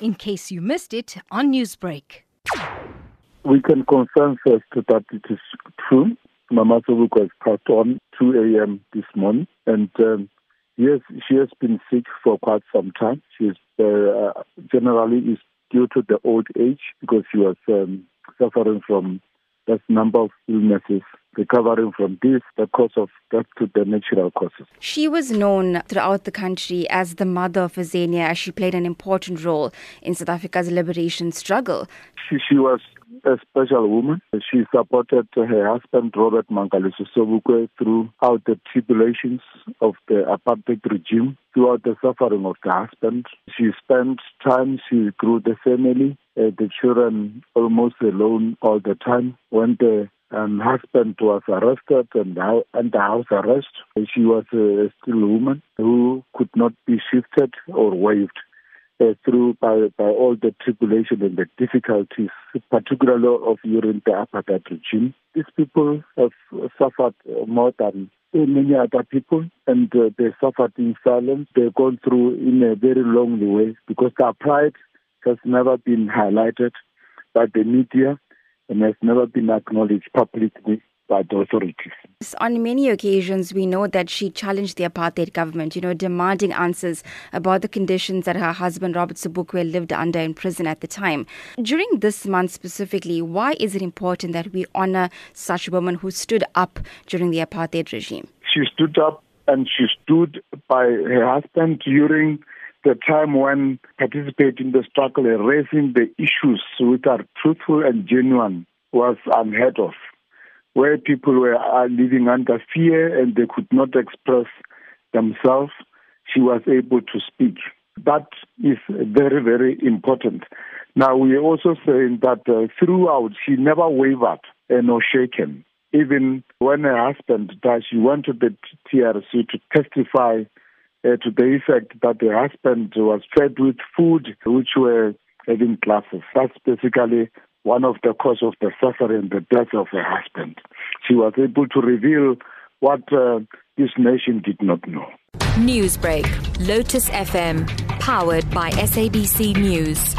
in case you missed it on Newsbreak. We can confirm first that it is true. Mama Sobukwe was passed on 2 a.m. this morning, and um, yes, she has been sick for quite some time. She is uh, generally is due to the old age because she was um, suffering from that number of illnesses recovering from this, the cause of that to the natural causes. She was known throughout the country as the mother of Azania as she played an important role in South Africa's liberation struggle. She, she was a special woman. She supported her husband, Robert Mangaliso Sobukwe, throughout the tribulations of the apartheid regime, throughout the suffering of the husband. She spent time, she grew the family, uh, the children almost alone all the time. When the um, husband was arrested and under house arrest, she was a still woman who could not be shifted or waived uh, through by, by all the tribulation and the difficulties, particularly of during the apartheid regime. These people have suffered more than many other people, and uh, they suffered in silence. They've gone through in a very lonely way because their pride has never been highlighted by the media and has never been acknowledged publicly by the authorities. On many occasions, we know that she challenged the apartheid government, you know, demanding answers about the conditions that her husband, Robert Sobukwe, lived under in prison at the time. During this month specifically, why is it important that we honor such women who stood up during the apartheid regime? She stood up and she stood by her husband during the time when participating in the struggle and raising the issues which are truthful and genuine was unheard of where people were living under fear and they could not express themselves, she was able to speak. That is very, very important. Now, we are also saying that uh, throughout, she never wavered and or shaken. Even when her husband died, she went to the TRC to testify uh, to the effect that her husband was fed with food which were having classes. That's basically one of the cause of the suffering, the death of her husband. She was able to reveal what uh, this nation did not know. Newsbreak, Lotus FM, powered by SABC News.